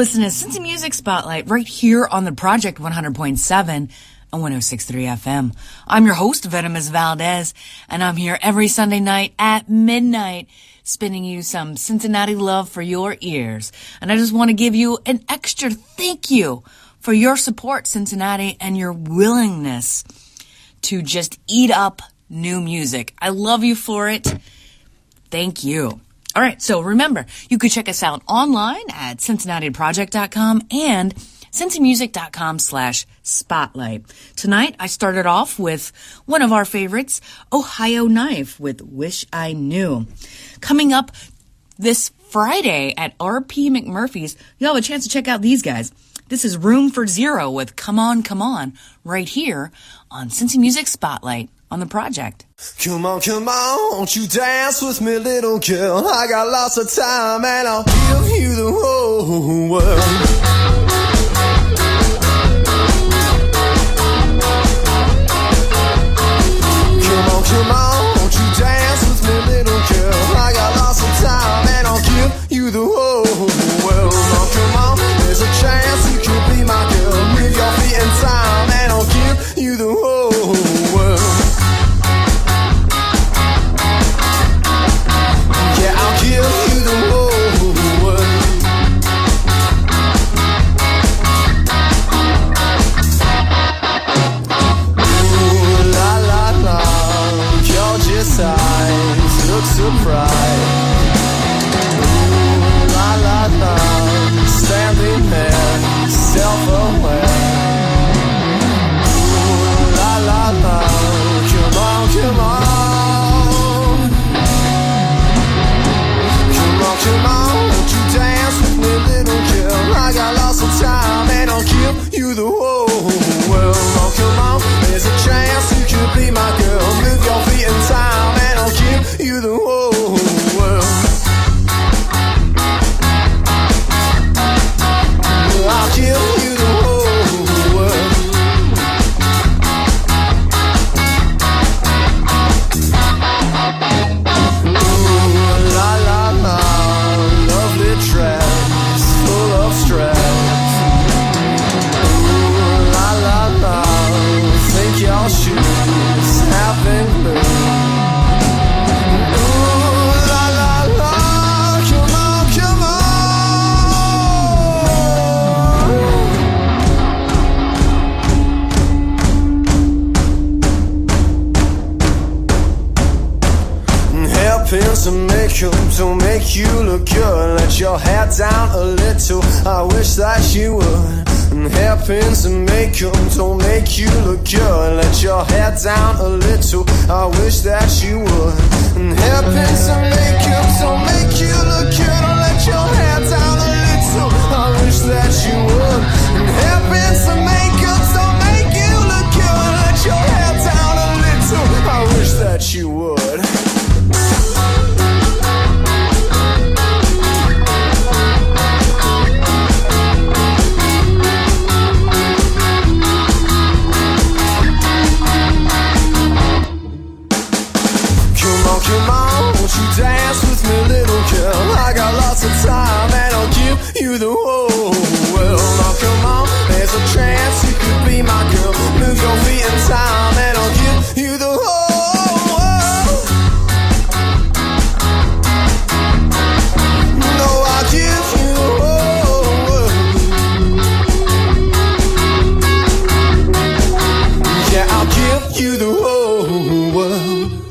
Listening to Cincy Music Spotlight right here on the Project 100.7 and 106.3 FM. I'm your host, Venomous Valdez, and I'm here every Sunday night at midnight, spinning you some Cincinnati love for your ears. And I just want to give you an extra thank you for your support, Cincinnati, and your willingness to just eat up new music. I love you for it. Thank you. All right. So remember, you could check us out online at CincinnatiProject.com and CincyMusic.com slash spotlight. Tonight, I started off with one of our favorites, Ohio Knife with Wish I Knew. Coming up this Friday at RP McMurphy's, you'll have a chance to check out these guys. This is Room for Zero with Come On, Come On right here on Cincy Music Spotlight on the project. Come on, come on, won't you dance with me, little girl? I got lots of time and I'll give you the whole world. You dance with me, little girl? I got lots of time and I'll give you the whole world. Come on, surprise. pins and make them don't make you look good. Let your head down a little. I wish that you would. And hairpins and make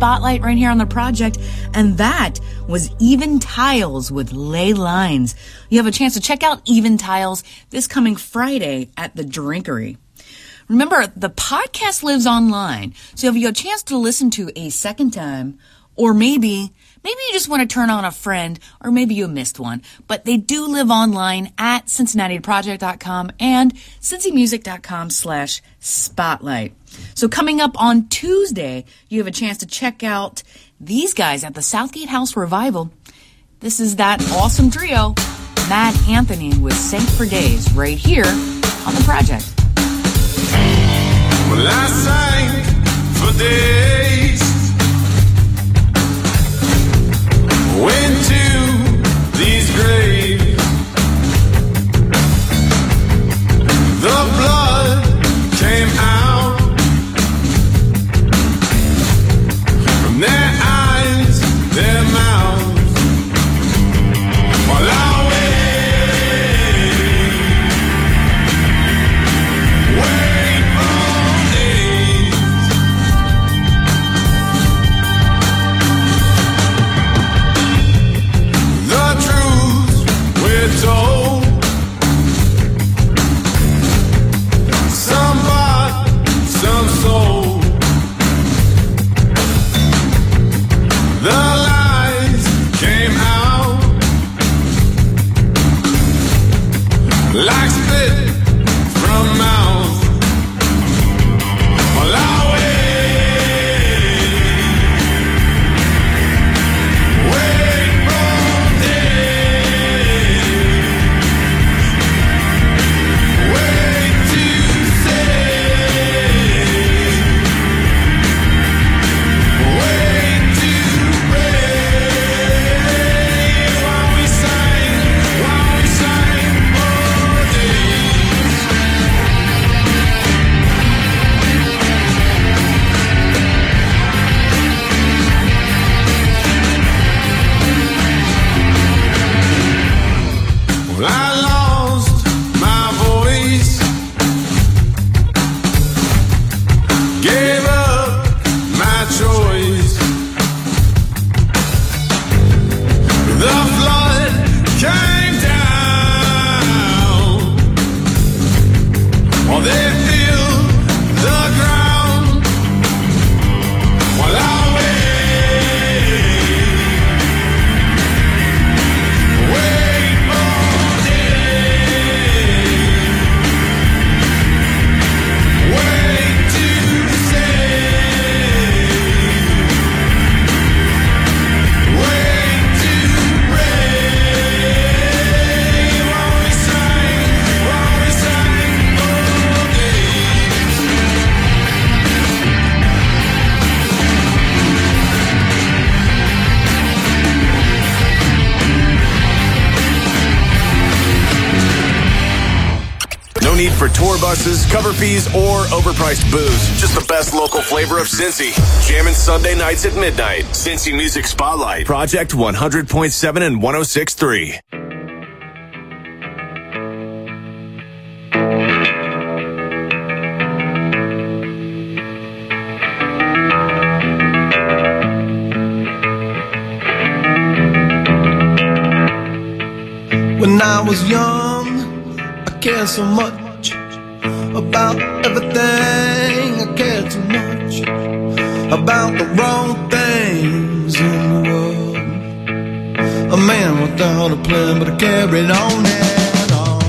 Spotlight right here on the project, and that was Even Tiles with Ley Lines. You have a chance to check out Even Tiles this coming Friday at the Drinkery. Remember, the podcast lives online, so if you have a chance to listen to a second time, or maybe Maybe you just want to turn on a friend, or maybe you missed one, but they do live online at CincinnatiProject.com and CincyMusic.com slash spotlight. So coming up on Tuesday, you have a chance to check out these guys at the Southgate House Revival. This is that awesome trio, Mad Anthony with Sank for Days, right here on the project. Well, I sang for days. Went to these graves. The blood buses, cover fees, or overpriced booze. Just the best local flavor of Cincy. Jamming Sunday nights at midnight. Cincy Music Spotlight. Project 100.7 and 106.3. When I was young, I cared so much about everything. I cared too much about the wrong things in the world. A man without a plan, but I carried on and on.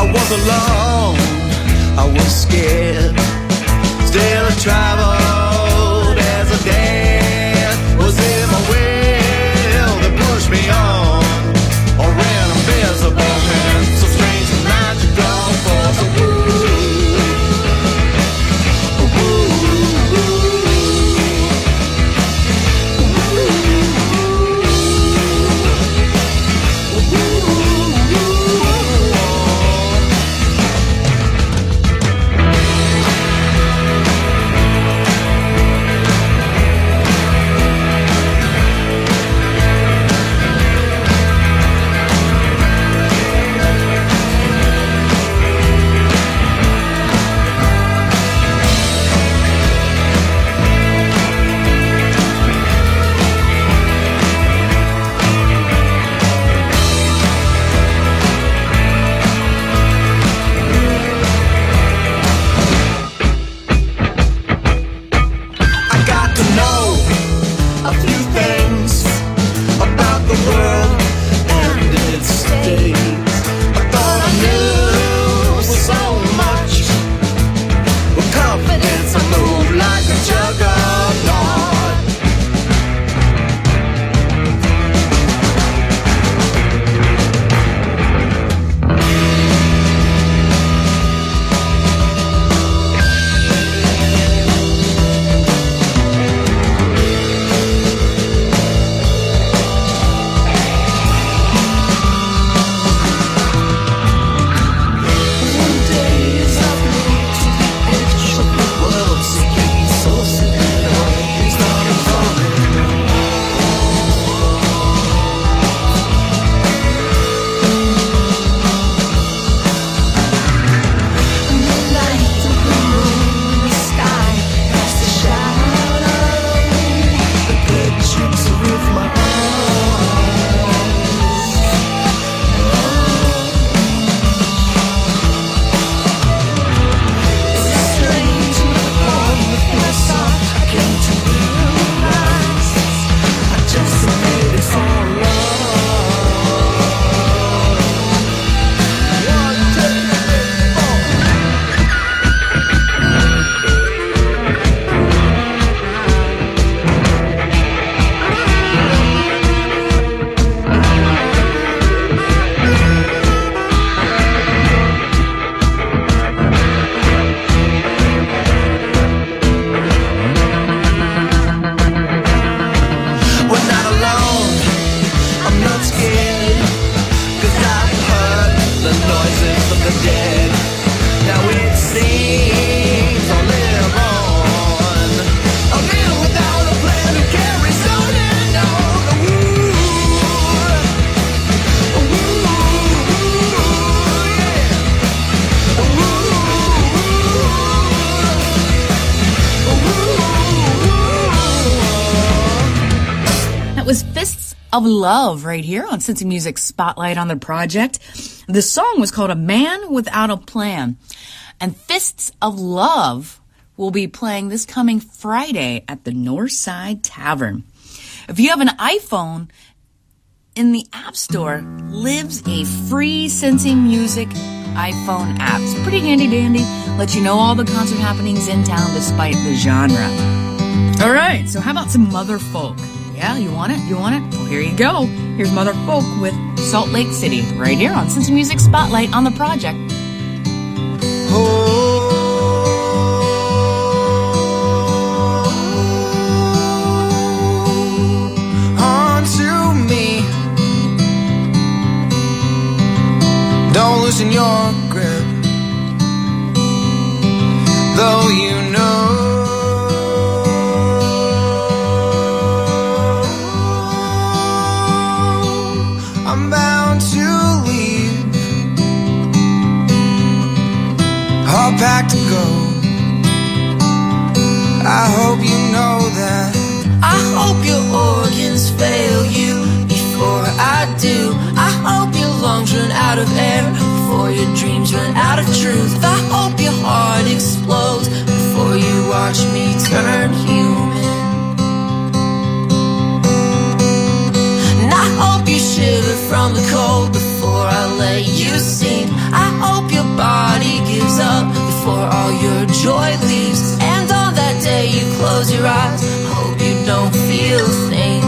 I was alone, I was scared. Of Love right here on Cincy Music Spotlight on the Project. The song was called A Man Without a Plan. And Fists of Love will be playing this coming Friday at the Northside Tavern. If you have an iPhone, in the App Store lives a free Cincy Music iPhone app. It's pretty handy dandy. Let you know all the concert happenings in town despite the genre. All right, so how about some Mother Folk? Yeah, you want it? You want it? Well, here you go. Here's Mother Folk with Salt Lake City, right here on Cincy Music Spotlight on the project. Oh, me. Don't loosen your grip, though out of air before your dreams run out of truth. I hope your heart explodes before you watch me turn human. And I hope you shiver from the cold before I let you sink. I hope your body gives up before all your joy leaves. And on that day you close your eyes, I hope you don't feel a.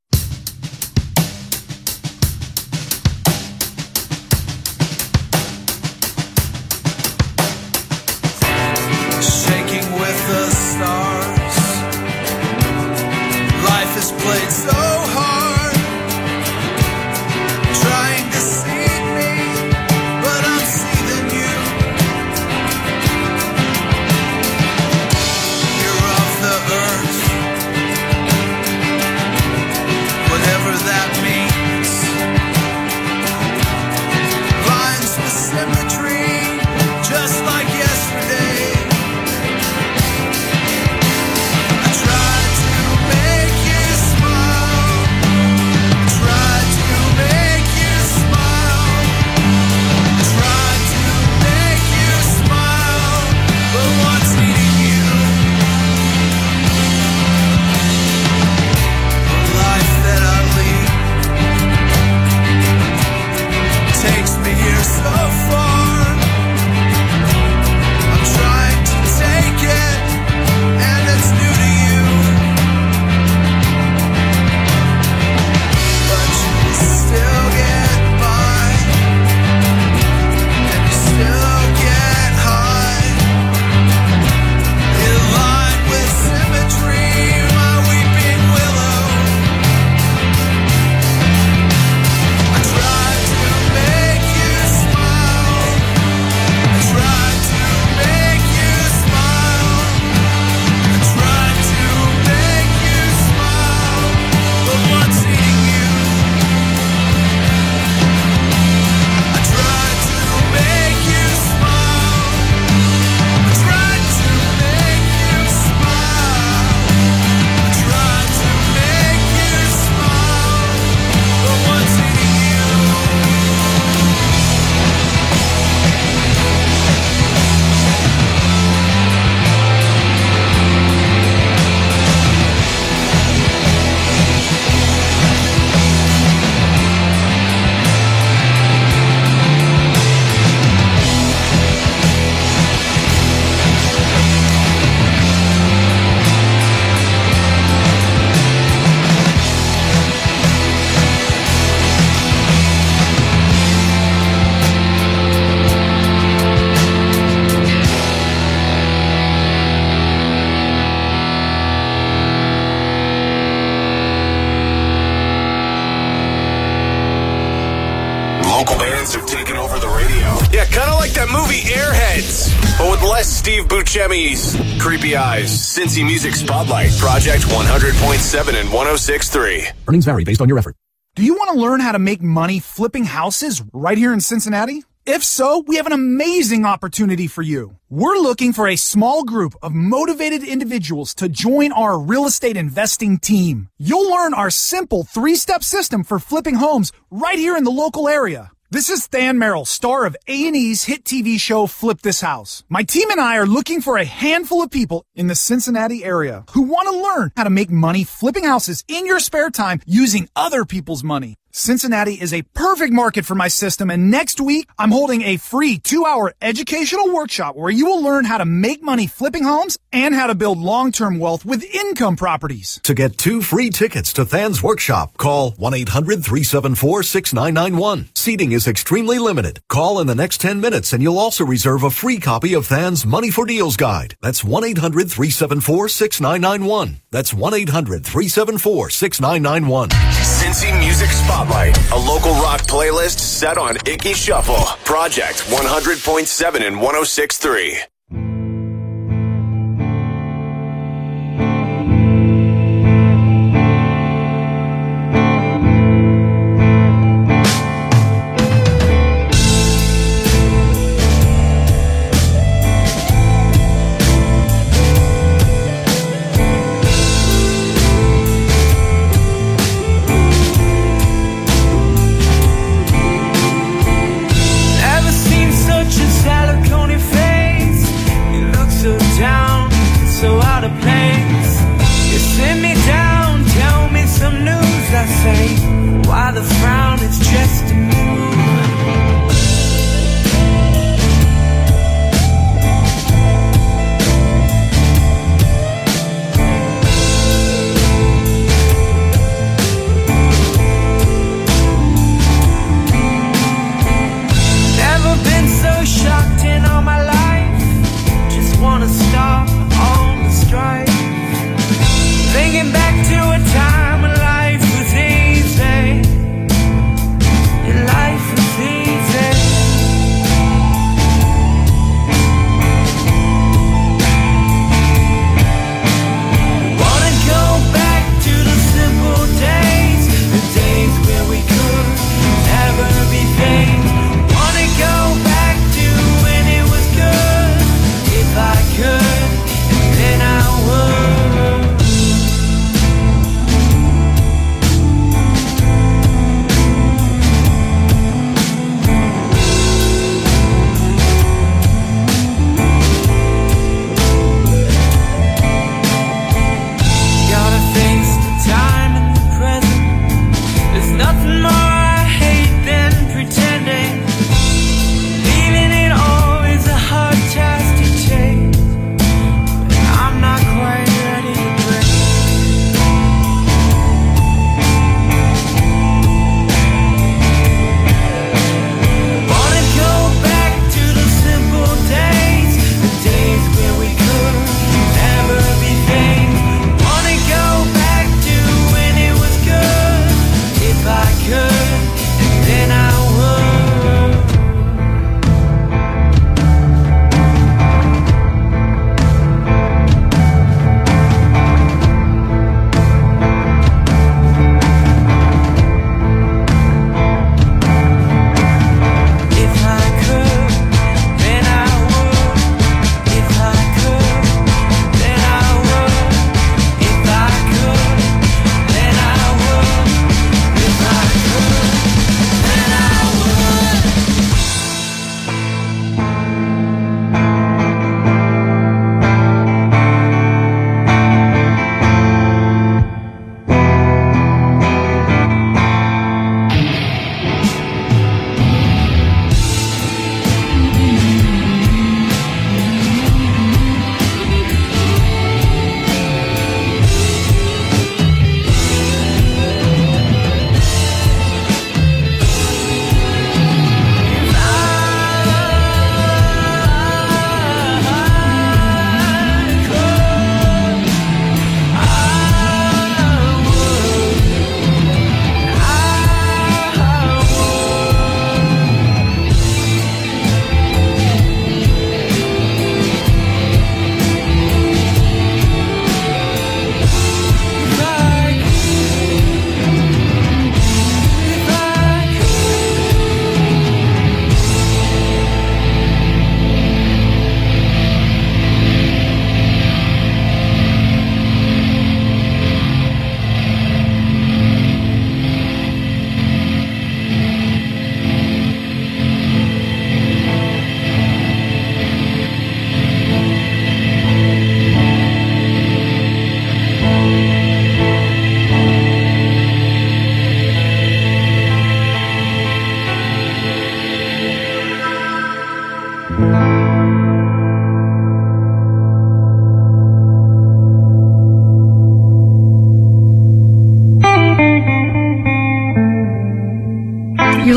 Steve Creepy Eyes, Cincy Music Spotlight, Project 100.7 and 106.3. Earnings vary based on your effort. Do you want to learn how to make money flipping houses right here in Cincinnati? If so, we have an amazing opportunity for you. We're looking for a small group of motivated individuals to join our real estate investing team. You'll learn our simple three-step system for flipping homes right here in the local area. This is Than Merrill, star of A&E's hit TV show Flip This House. My team and I are looking for a handful of people in the Cincinnati area who want to learn how to make money flipping houses in your spare time using other people's money. Cincinnati is a perfect market for my system, and next week I'm holding a free two hour educational workshop where you will learn how to make money flipping homes and how to build long term wealth with income properties. To get two free tickets to Than's workshop, call 1 800 374 6991. Seating is extremely limited. Call in the next 10 minutes and you'll also reserve a free copy of Than's Money for Deals Guide. That's 1 800 374 6991. That's 1 800 374 6991. Cincy Music Spotlight, a local rock playlist set on Ickey Shuffle. Project 100.7 and 106.3.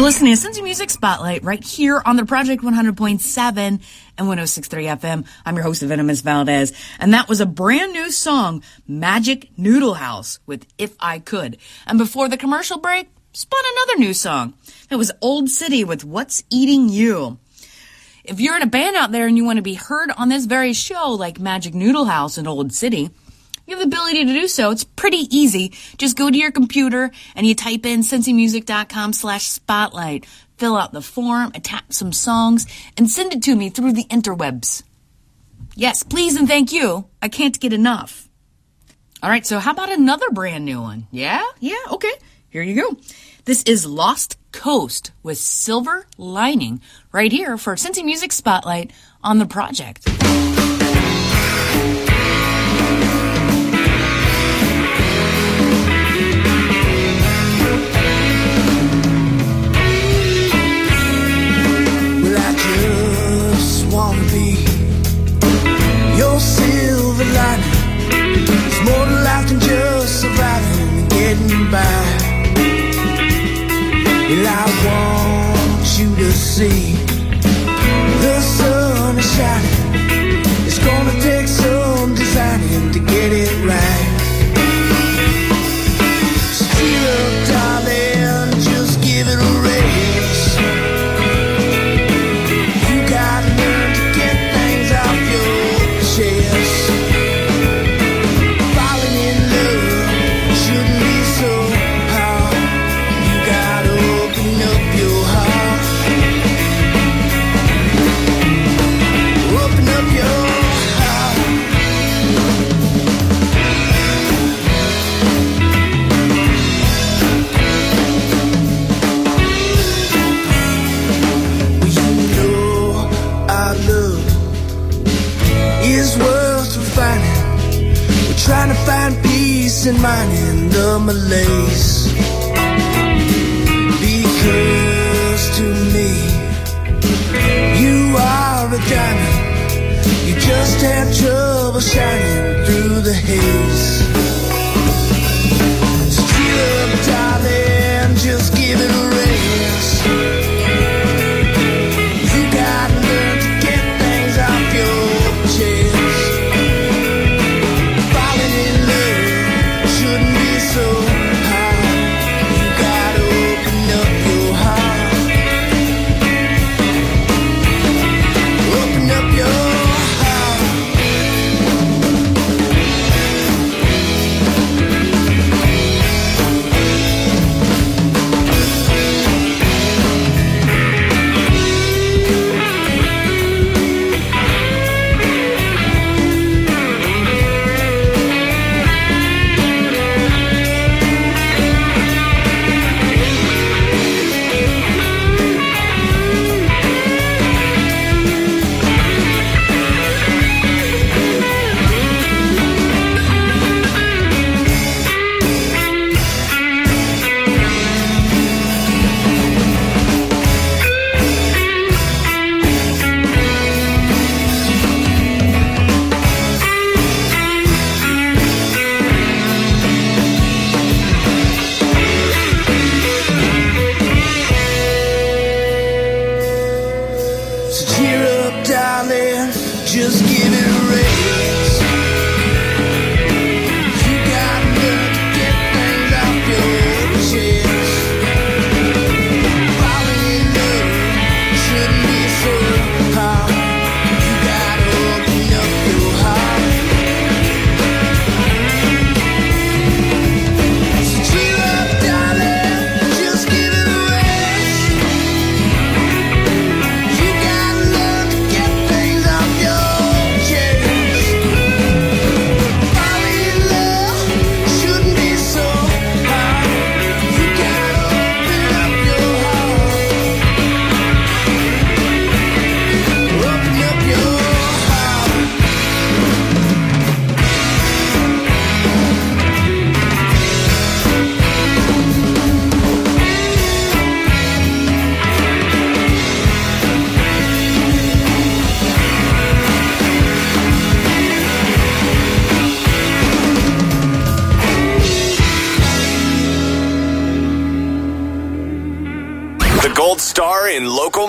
listening to Cincy Music Spotlight right here on the Project 100.7 and 106.3 FM. I'm your host, Venomous Valdez, and that was a brand new song, Magic Noodle House with If I Could. And before the commercial break, spun another new song. It was Old City with What's Eating You. If you're in a band out there and you want to be heard on this very show, like Magic Noodle House and Old City, you have the ability to do so. It's pretty easy. Just go to your computer and you type in cincymusic.com slash spotlight. Fill out the form, attach some songs, and send it to me through the interwebs. Yes, please and thank you. I can't get enough. All right, so how about another brand new one? Yeah? Yeah, okay. Here you go. This is Lost Coast with Silver Lining right here for Cincy Music Spotlight on the project. Wanna be your silver lining. It's more to life than just surviving and getting by. Well, I want you to see the sun is shining. In the malaise. Because to me, you are a diamond. You just have trouble shining through the haze.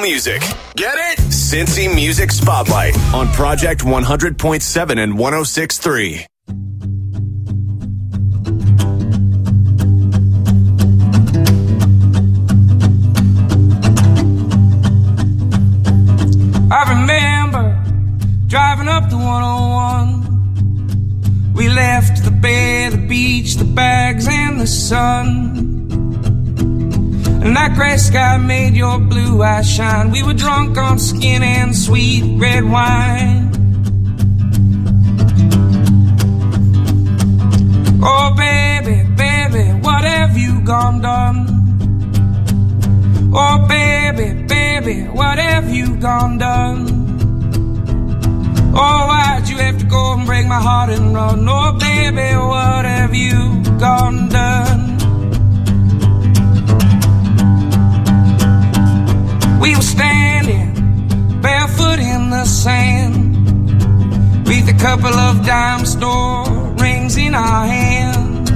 Music. Get it? Cincy Music Spotlight on Project 100.7 and 106.3. I remember driving up the 101. We left the bay, the beach, the bags, and the sun. And that gray sky made your blue eyes shine. We were drunk on skin and sweet red wine. Oh, baby, baby, what have you gone done? Oh, baby, baby, what have you gone done? Oh, why'd you have to go and break my heart and run? Oh, baby, what have you gone done? We were standing barefoot in the sand with a couple of dime store rings in our hands.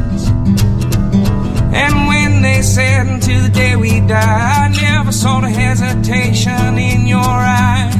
And when they said until the day we die, I never saw the hesitation in your eyes.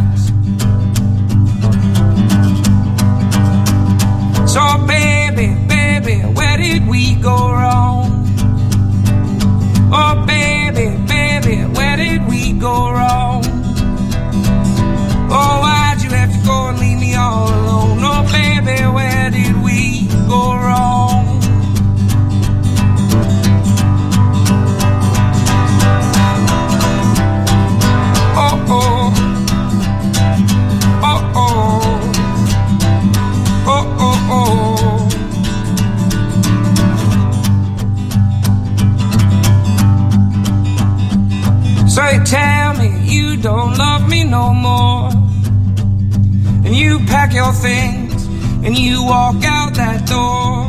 Pack your things and you walk out that door.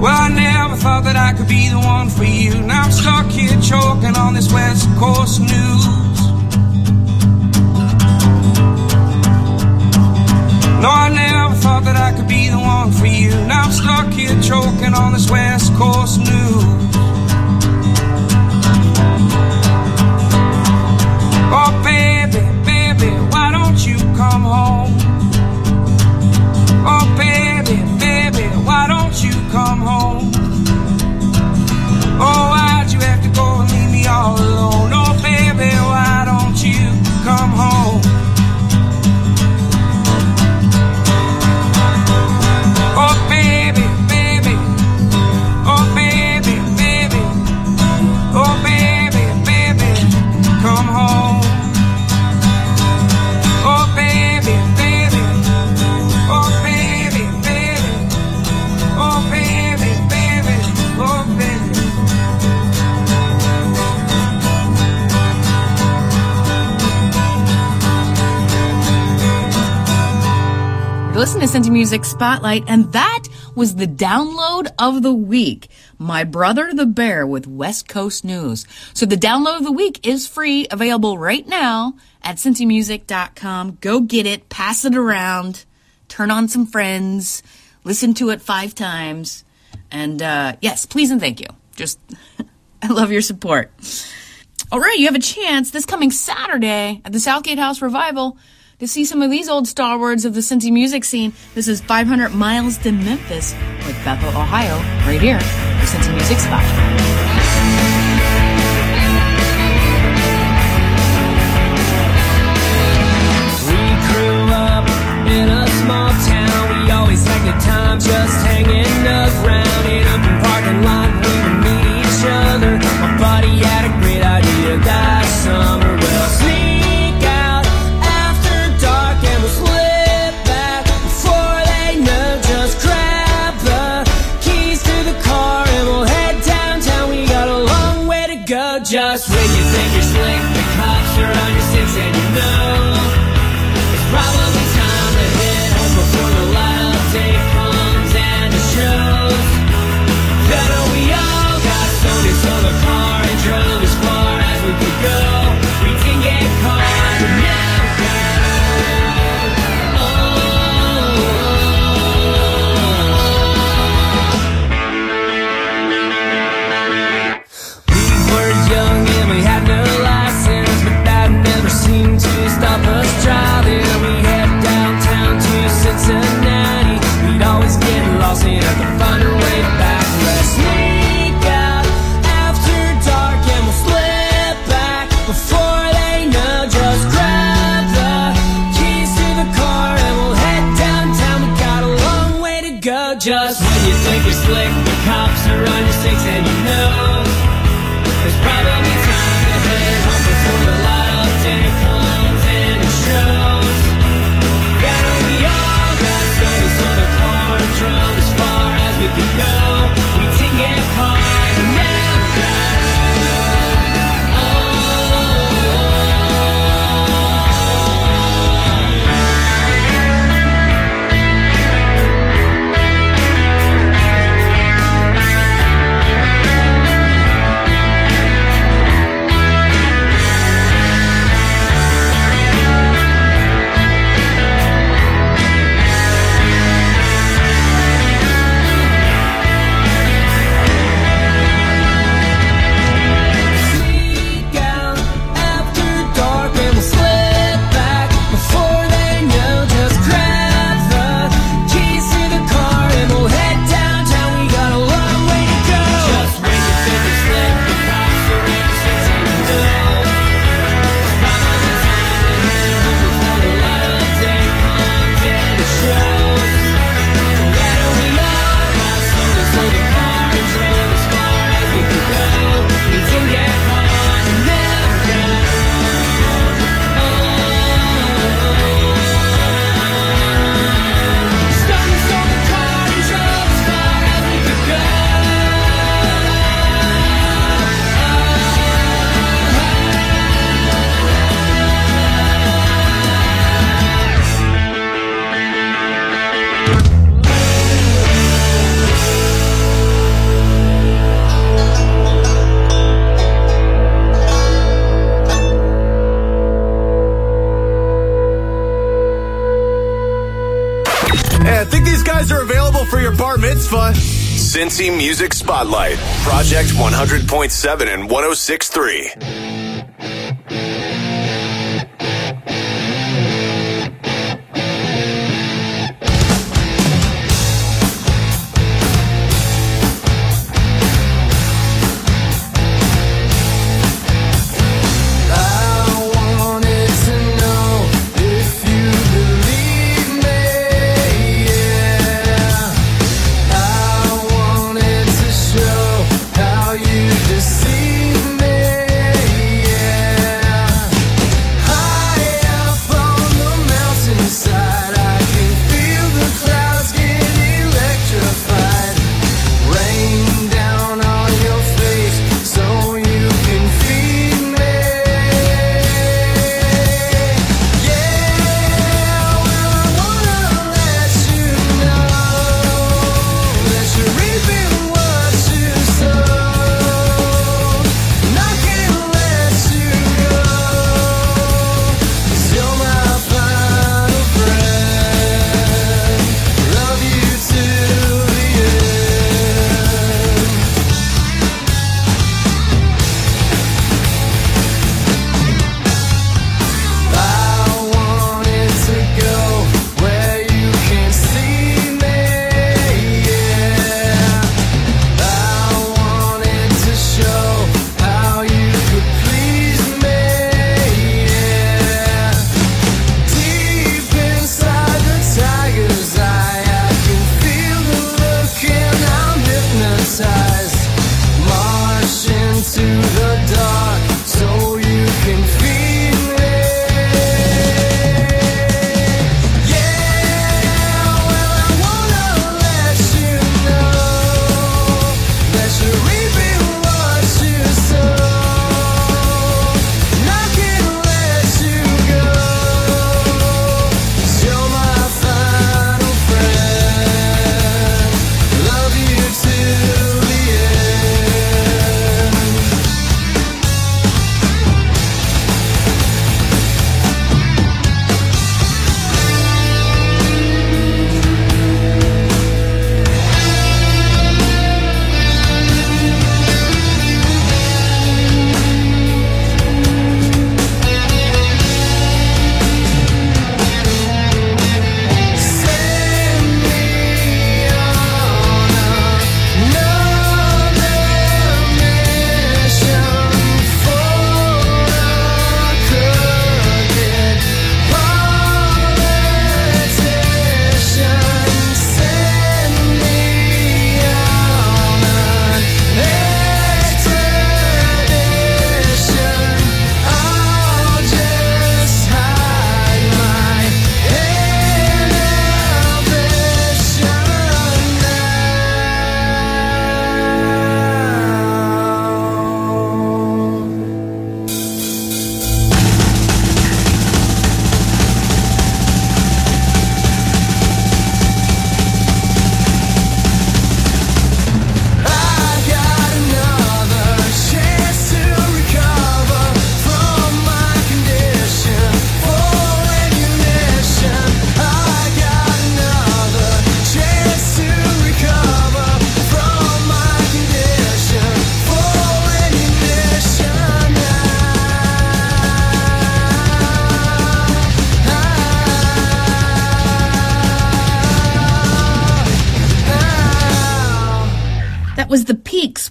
Well, I never thought that I could be the one for you. Now I'm stuck here choking on this West Coast news. No, I never thought that I could be the one for you. Now I'm stuck here choking on this West Coast news. Oh, baby, baby, you come home? Oh, baby, baby, why don't you come home? Oh, why'd you have to go and leave me all alone? Oh, baby, why don't you come home? Cincy Music Spotlight, and that was the download of the week. My Brother the Bear with West Coast News. So the download of the week is free, available right now at cincymusic.com. Go get it, pass it around, turn on some friends, listen to it five times. And uh, yes, please and thank you. Just, I love your support. All right, you have a chance this coming Saturday at the Southgate House Revival to see some of these old stalwarts of the Cincy music scene. This is 500 Miles to Memphis with Bethel, Ohio, right here for Cincy Music Spot. We grew up in a small town. We always had good time just hanging around Cincy Music Spotlight, Project 100.7 and 106.3.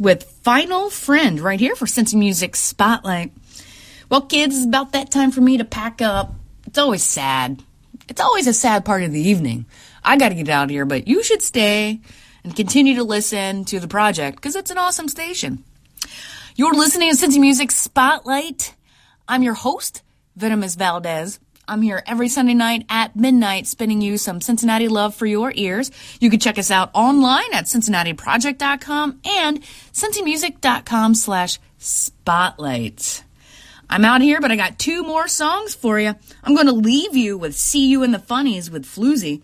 with Final Friend right here for Cincy Music Spotlight. Well, kids, it's about that time for me to pack up. It's always sad. It's always a sad part of the evening. I gotta get out of here, but you should stay and continue to listen to the project because it's an awesome station. You're listening to Cincy Music Spotlight. I'm your host, Venomous Valdez. I'm here every Sunday night at midnight spinning you some Cincinnati love for your ears. You can check us out online at cincinnatiproject.com and cincymusic.com slash spotlight. I'm out here, but I got two more songs for you. I'm going to leave you with See You in the Funnies with Floozy.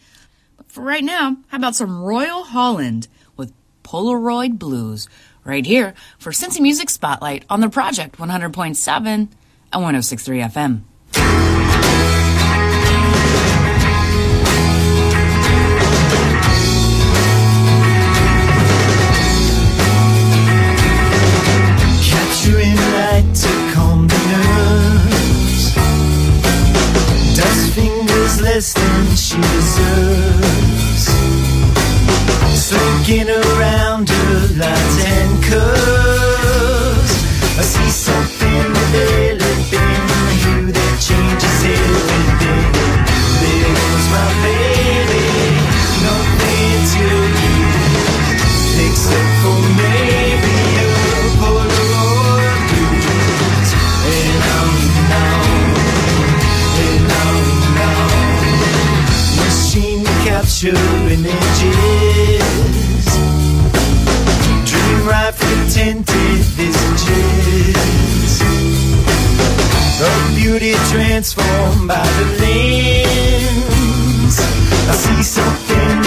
But for right now, how about some Royal Holland with Polaroid Blues right here for Cincy Music Spotlight on the Project 100.7 and 106.3 FM. Capturing to calm the nerves. Dust fingers less than she deserves. Slinking around her lines and curves. I see something developing. I hear that changes everything. There goes my baby. Nothing to lose. Except for maybe capture images. Dream rifle tinted visages. Of beauty transformed by the lens. I see something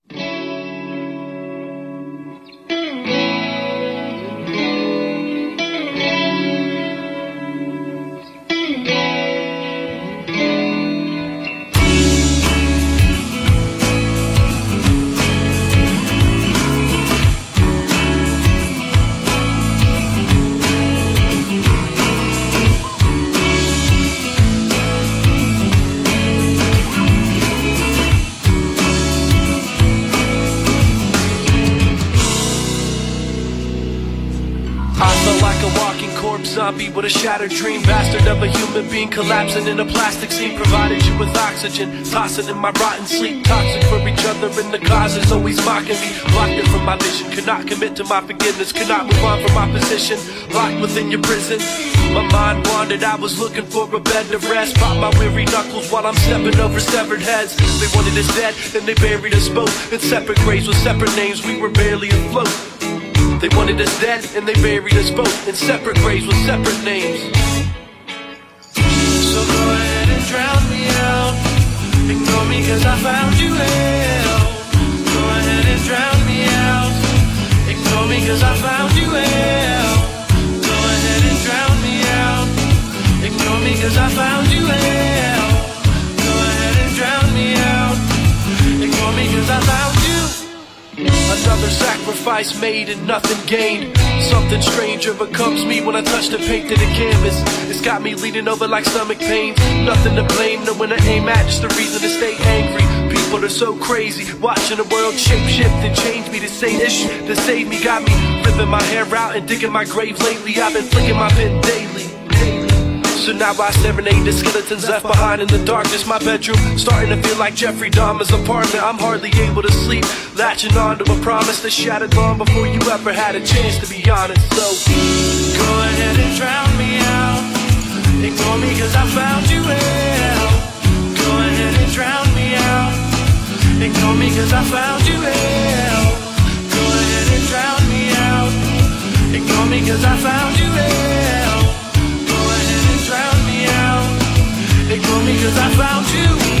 with a shattered dream. Bastard of a human being collapsing in a plastic scene. Provided you with oxygen, tossing in my rotten sleep. Toxic for each other, and the cause is always mocking me. Blocked it from my vision, could not commit to my forgiveness, could not move on from my position. Locked within your prison. My mind wandered, I was looking for a bed to rest. Pop my weary knuckles while I'm stepping over severed heads. They wanted us dead, and they buried us both in separate graves with separate names. We were barely afloat. They wanted us dead and they buried us both in separate graves with separate names. So go ahead and drown me out. Ignore me cause I found you hell. Go ahead and drown me out. Ignore me cause I found you hell. Go ahead and drown me out. Ignore me cause I found you hell. Go ahead and drown me out. Ignore me cause I found you. Another sacrifice made and nothing gained. Something stranger becomes me when I touch the paint to the canvas. It's got me leaning over like stomach pains. Nothing to blame, no one to aim at, just a reason to stay angry. People are so crazy, watching the world shape shift and change me to say this shit to save me. Got me ripping my hair out and digging my grave lately. I've been flicking my pen daily. So now I serenade the skeletons left behind in the darkness. My bedroom starting to feel like Jeffrey Dahmer's apartment. I'm hardly able to sleep, latching on to a promise that shattered long before you ever had a chance to be honest. So go ahead and drown me out. Ignore me cause I found you hell. Go ahead and drown me out. Ignore me cause I found you hell. Go ahead and drown me out. Ignore me cause I found you hell. Ignore me cause I found you.